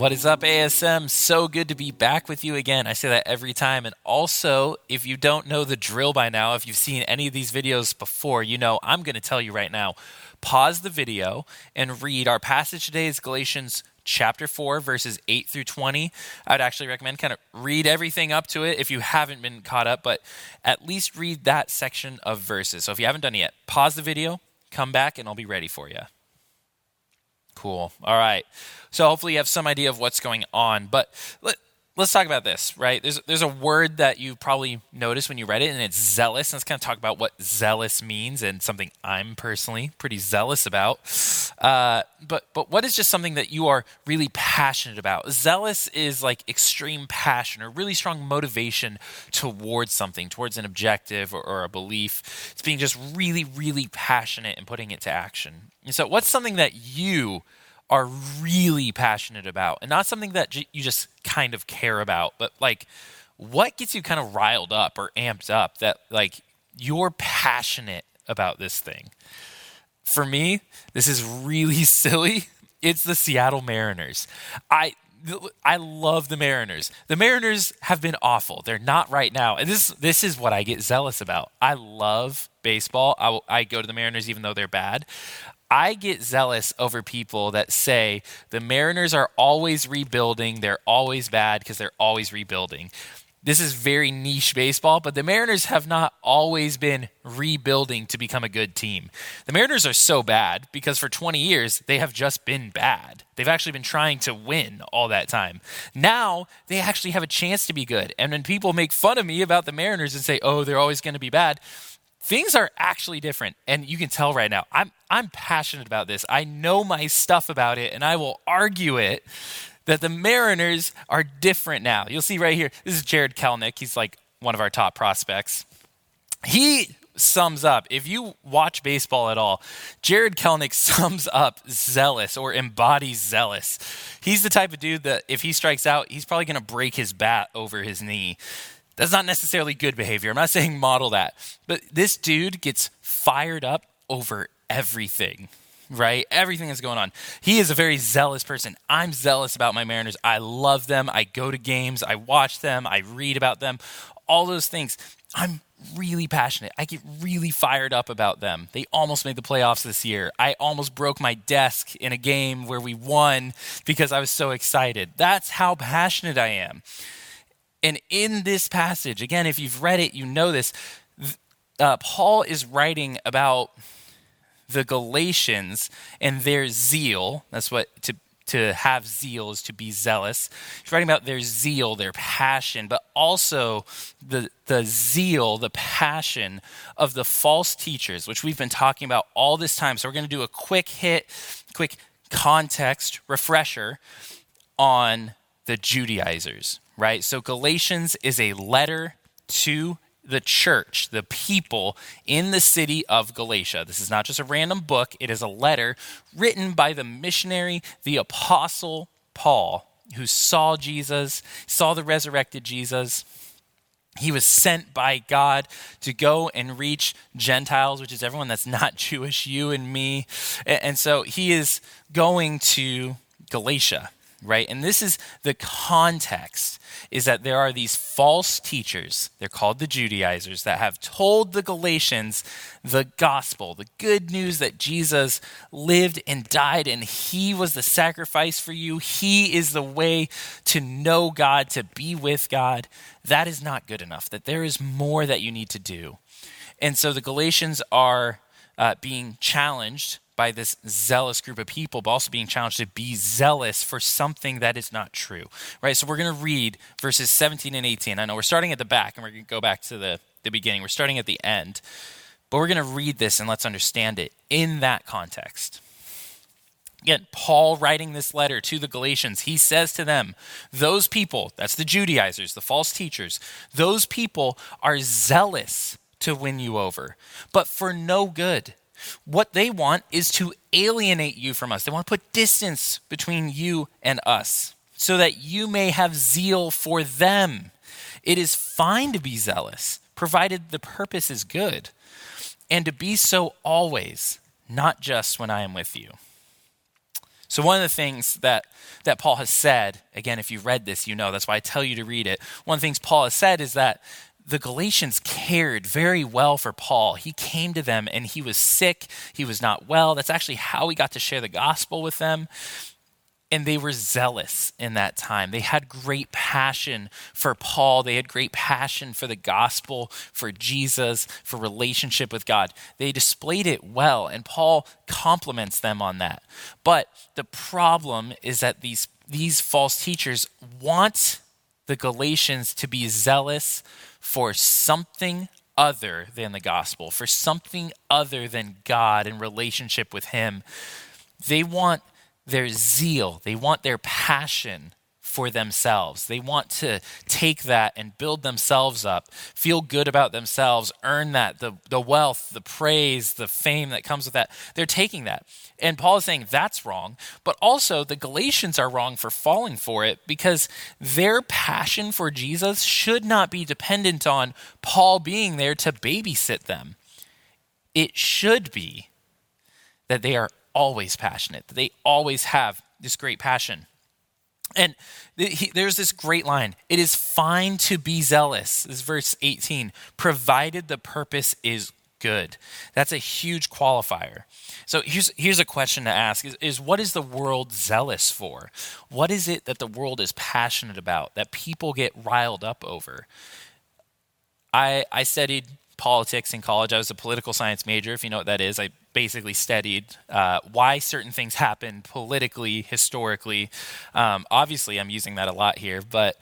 What is up, ASM? So good to be back with you again. I say that every time. And also, if you don't know the drill by now, if you've seen any of these videos before, you know I'm going to tell you right now. Pause the video and read our passage today is Galatians chapter 4, verses 8 through 20. I'd actually recommend kind of read everything up to it if you haven't been caught up, but at least read that section of verses. So if you haven't done it yet, pause the video, come back, and I'll be ready for you. Cool. All right. So hopefully you have some idea of what's going on. But let, us talk about this, right? There's, there's a word that you probably noticed when you read it, and it's zealous. Let's kind of talk about what zealous means and something I'm personally pretty zealous about. Uh, but, but what is just something that you are really passionate about? Zealous is like extreme passion or really strong motivation towards something, towards an objective or, or a belief. It's being just really, really passionate and putting it to action. And so, what's something that you are really passionate about, and not something that j- you just kind of care about, but like what gets you kind of riled up or amped up that like you're passionate about this thing? For me, this is really silly. It's the Seattle Mariners. I I love the Mariners. The Mariners have been awful. They're not right now. And this this is what I get zealous about. I love baseball. I, I go to the Mariners even though they're bad. I get zealous over people that say the Mariners are always rebuilding, they're always bad because they're always rebuilding. This is very niche baseball, but the Mariners have not always been rebuilding to become a good team. The Mariners are so bad because for 20 years they have just been bad. They've actually been trying to win all that time. Now they actually have a chance to be good. And when people make fun of me about the Mariners and say, oh, they're always going to be bad, things are actually different and you can tell right now. I'm i'm passionate about this. I know my stuff about it and i will argue it that the mariners are different now. You'll see right here this is Jarred Kelenic. He's like one of our top prospects. He sums up if you watch baseball at all Jarred Kelenic sums up zealous or embodies zealous. He's the type of dude that if he strikes out he's probably going to break his bat over his knee that's not necessarily good behavior. I'm not saying model that. But this dude gets fired up over everything, right? Everything that's going on. He is a very zealous person. I'm zealous about my Mariners. I love them. I go to games. I watch them. I read about them. All those things. I'm really passionate. I get really fired up about them. They almost made the playoffs this year. I almost broke my desk in a game where we won because I was so excited. That's how passionate I am. And in this passage, again, if you've read it, you know this. Uh, Paul is writing about the Galatians and their zeal. That's what to to have zeal is to be zealous. He's writing about their zeal, their passion, but also the the zeal, the passion of the false teachers, which we've been talking about all this time. So we're going to do a quick hit, quick context refresher on the Judaizers right? So Galatians is a letter to the church, the people in the city of Galatia. This is not just a random book, it is a letter written by the missionary, the apostle Paul, who saw Jesus, saw the resurrected Jesus. He was sent by God to go and reach Gentiles, which is everyone that's not Jewish, you and me. And so he is going to Galatia right? And this is the context is that there are these false teachers, they're called the Judaizers, that have told the Galatians the gospel, the good news that Jesus lived and died and he was the sacrifice for you. He is the way to know God, to be with God. That is not good enough, that there is more that you need to do. And so the Galatians are uh, being challenged by this zealous group of people, but also being challenged to be zealous for something that is not true. Right? So we're going to read verses 17 and 18. I know we're starting at the back and we're going to go back to the, the beginning. We're starting at the end. But we're going to read this and let's understand it in that context. Again, Paul writing this letter to the Galatians, he says to them, Those people, that's the Judaizers, the false teachers, those people are zealous to win you over, but for no good. What they want is to alienate you from us. They want to put distance between you and us so that you may have zeal for them. It is fine to be zealous, provided the purpose is good, and to be so always, not just when I am with you. So, one of the things that, that Paul has said, again, if you read this, you know, that's why I tell you to read it. One of the things Paul has said is that the Galatians cared very well for Paul. He came to them and he was sick, he was not well. That's actually how he got to share the gospel with them and they were zealous in that time. They had great passion for Paul. They had great passion for the gospel, for Jesus, for relationship with God. They displayed it well, and Paul compliments them on that. But the problem is that these, these false teachers want the Galatians to be zealous for something other than the gospel, for something other than God and relationship with Him. They want their zeal, they want their passion for themselves. They want to take that and build themselves up, feel good about themselves, earn that, the, the wealth, the praise, the fame that comes with that. They're taking that. And Paul is saying that's wrong, but also the Galatians are wrong for falling for it because their passion for Jesus should not be dependent on Paul being there to babysit them. It should be that they are always passionate, that they always have this great passion. And he, there's this great line It is fine to be zealous. This is verse 18, provided the purpose is good. That's a huge qualifier. So here's, here's a question to ask is, is what is the world zealous for? What is it that the world is passionate about, that people get riled up over? I, I studied politics in college. I was a political science major, if you know what that is. I basically studied uh, why certain things happen politically, historically. Um, obviously, I'm using that a lot here, but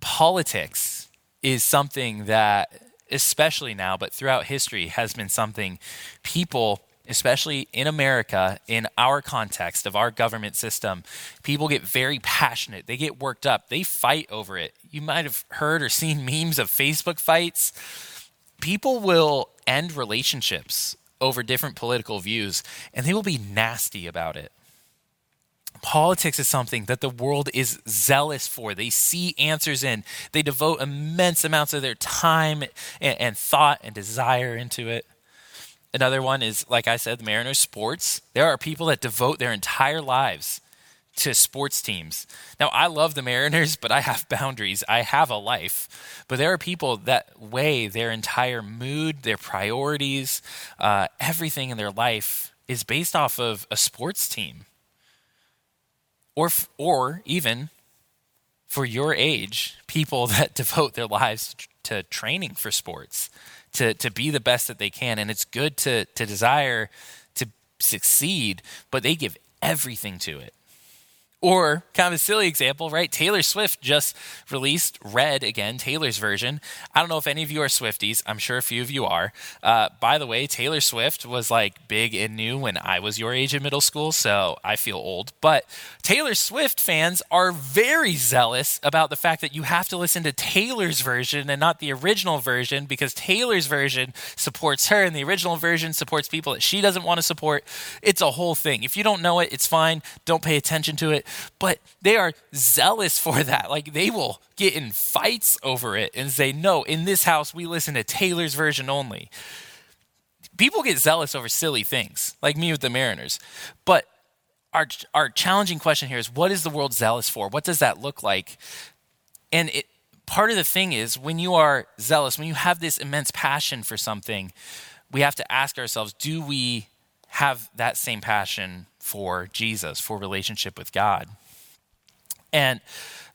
politics is something that, especially now, but throughout history, has been something people especially in America, in our context of our government system, people get very passionate. They get worked up. They fight over it. You might have heard or seen memes of Facebook fights people will end relationships over different political views and they will be nasty about it. Politics is something that the world is zealous for. They see answers in. They devote immense amounts of their time and, and thought and desire into it. Another one is, like I said, the Mariners sports. There are people that devote their entire lives to sports teams. Now, I love the Mariners, but I have boundaries. I have a life. But there are people that weigh their entire mood, their priorities, uh, everything in their life is based off of a sports team. Or, or even for your age, people that devote their lives to training for sports, to, to be the best that they can. And it's good to, to desire to succeed, but they give everything to it. Or, kind of a silly example, right? Taylor Swift just released Red again, Taylor's version. I don't know if any of you are Swifties. I'm sure a few of you are. Uh, by the way, Taylor Swift was like big and new when I was your age in middle school, so I feel old. But Taylor Swift fans are very zealous about the fact that you have to listen to Taylor's version and not the original version because Taylor's version supports her and the original version supports people that she doesn't want to support. It's a whole thing. If you don't know it, it's fine. Don't pay attention to it but they are zealous for that. Like they will get in fights over it and say, no, in this house, we listen to Taylor's version only. People get zealous over silly things, like me with the Mariners. But our, our challenging question here is what is the world zealous for? What does that look like? And it, part of the thing is when you are zealous, when you have this immense passion for something, we have to ask ourselves do we have that same passion for Jesus, for relationship with God? And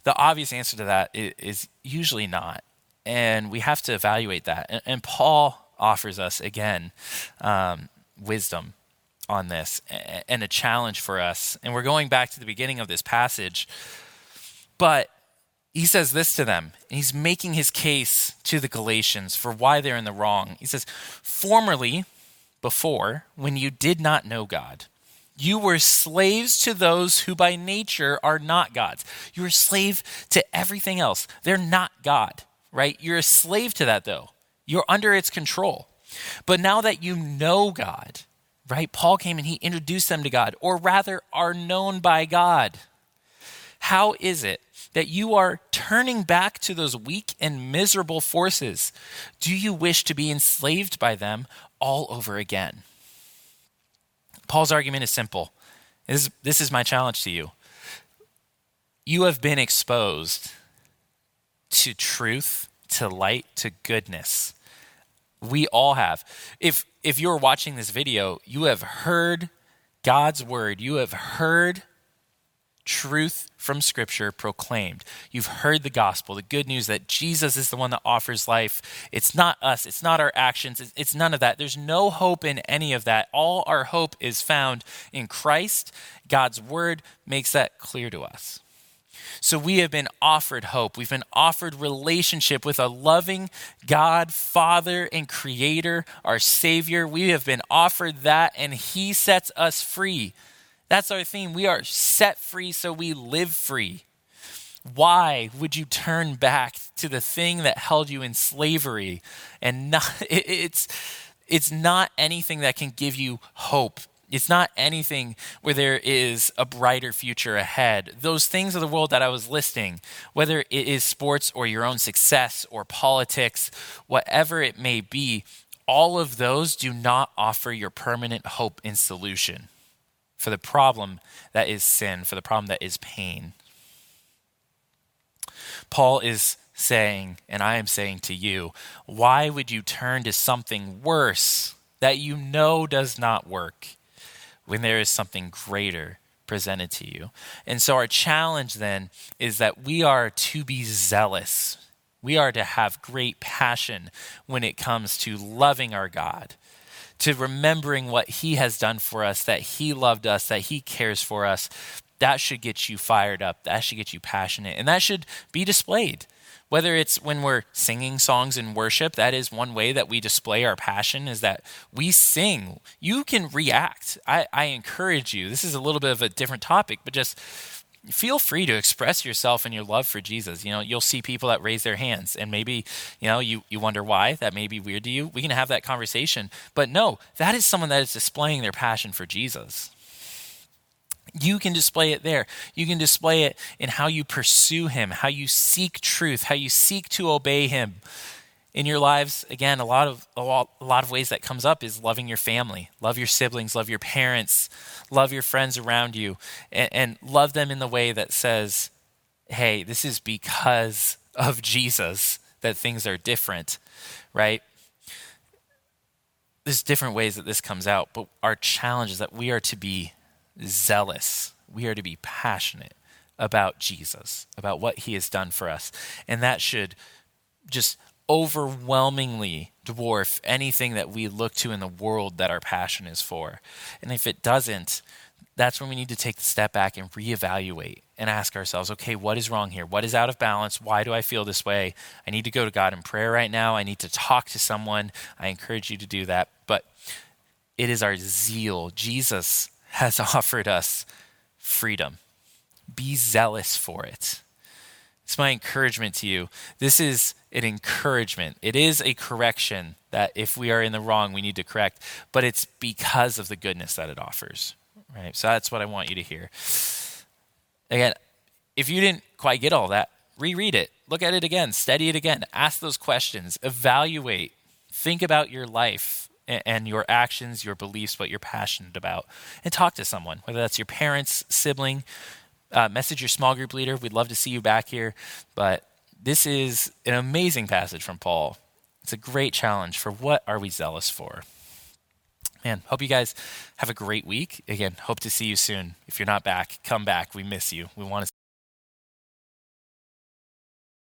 the obvious answer to that is, usually not. And we have to evaluate that. And, Paul offers us, again, um, wisdom on this and a challenge for us. And we're going back to the beginning of this passage. But he says this to them, he's making his case to the Galatians for why they're in the wrong. He says, Formerly, before, when you did not know God, you were slaves to those who by nature are not gods. You're a slave to everything else. They're not God, right? You're a slave to that, though. You're under its control. But now that you know God, right? Paul came and he introduced them to God, or rather, are known by God. How is it that you are turning back to those weak and miserable forces? Do you wish to be enslaved by them all over again? Paul's argument is simple This is, this is my challenge to you. You have been exposed to truth, to light, to goodness. We all have. If if you're watching this video, you have heard God's word. You have heard truth from Scripture proclaimed. You've heard the gospel, the good news that Jesus is the one that offers life. It's not us, it's not our actions, it's, none of that. There's no hope in any of that. All our hope is found in Christ. God's word makes that clear to us. So we have been offered hope. We've been offered relationship with a loving God, Father, and Creator, our Savior. We have been offered that, and He sets us free. That's our theme. We are set free so we live free. Why would you turn back to the thing that held you in slavery and not it's it's not anything that can give you hope. It's not anything where there is a brighter future ahead. Those things of the world that I was listing, whether it is sports or your own success or politics, whatever it may be, all of those do not offer your permanent hope and solution for the problem that is sin, for the problem that is pain. Paul is saying, and I am saying to you, why would you turn to something worse that you know does not work when there is something greater presented to you? And so, our challenge then is that we are to be zealous. We are to have great passion when it comes to loving our God to remembering what He has done for us, that He loved us, that He cares for us, that should get you fired up. That should get you passionate. And that should be displayed. Whether it's when we're singing songs in worship, that is one way that we display our passion, is that we sing. You can react. I, I encourage you. This is a little bit of a different topic, but just feel free to express yourself and your love for Jesus. You know, you'll see people that raise their hands and maybe, you know, you, you wonder why. That may be weird to you. We can have that conversation. But no, that is someone that is displaying their passion for Jesus. You can display it there. You can display it in how you pursue him, how you seek truth, how you seek to obey him in your lives again a lot of a lot, of ways that comes up is loving your family love your siblings love your parents love your friends around you and, and, love them in the way that says hey this is because of jesus that things are different right? There's different ways that this comes out but our challenge is that we are to be zealous. We are to be passionate about jesus about what he has done for us. And that should just overwhelmingly dwarf anything that we look to in the world that our passion is for. And if it doesn't, that's when we need to take the step back and reevaluate and ask ourselves, okay, what is wrong here? What is out of balance? Why do I feel this way? I need to go to God in prayer right now. I need to talk to someone. I encourage you to do that. But it is our zeal. Jesus has offered us freedom. Be zealous for it. It's my encouragement to you. This is an encouragement. It is a correction that if we are in the wrong, we need to correct, but it's because of the goodness that it offers. Right? So that's what I want you to hear. Again, if you didn't quite get all that, reread it, look at it again, study it again, ask those questions, evaluate, think about your life and your actions, your beliefs, what you're passionate about, and talk to someone, whether that's your parents, sibling, uh, message your small group leader. We'd love to see you back here. But this is an amazing passage from Paul. It's a great challenge for what are we zealous for? Man, hope you guys have a great week. Again, hope to see you soon. If you're not back, come back. We miss you. We want to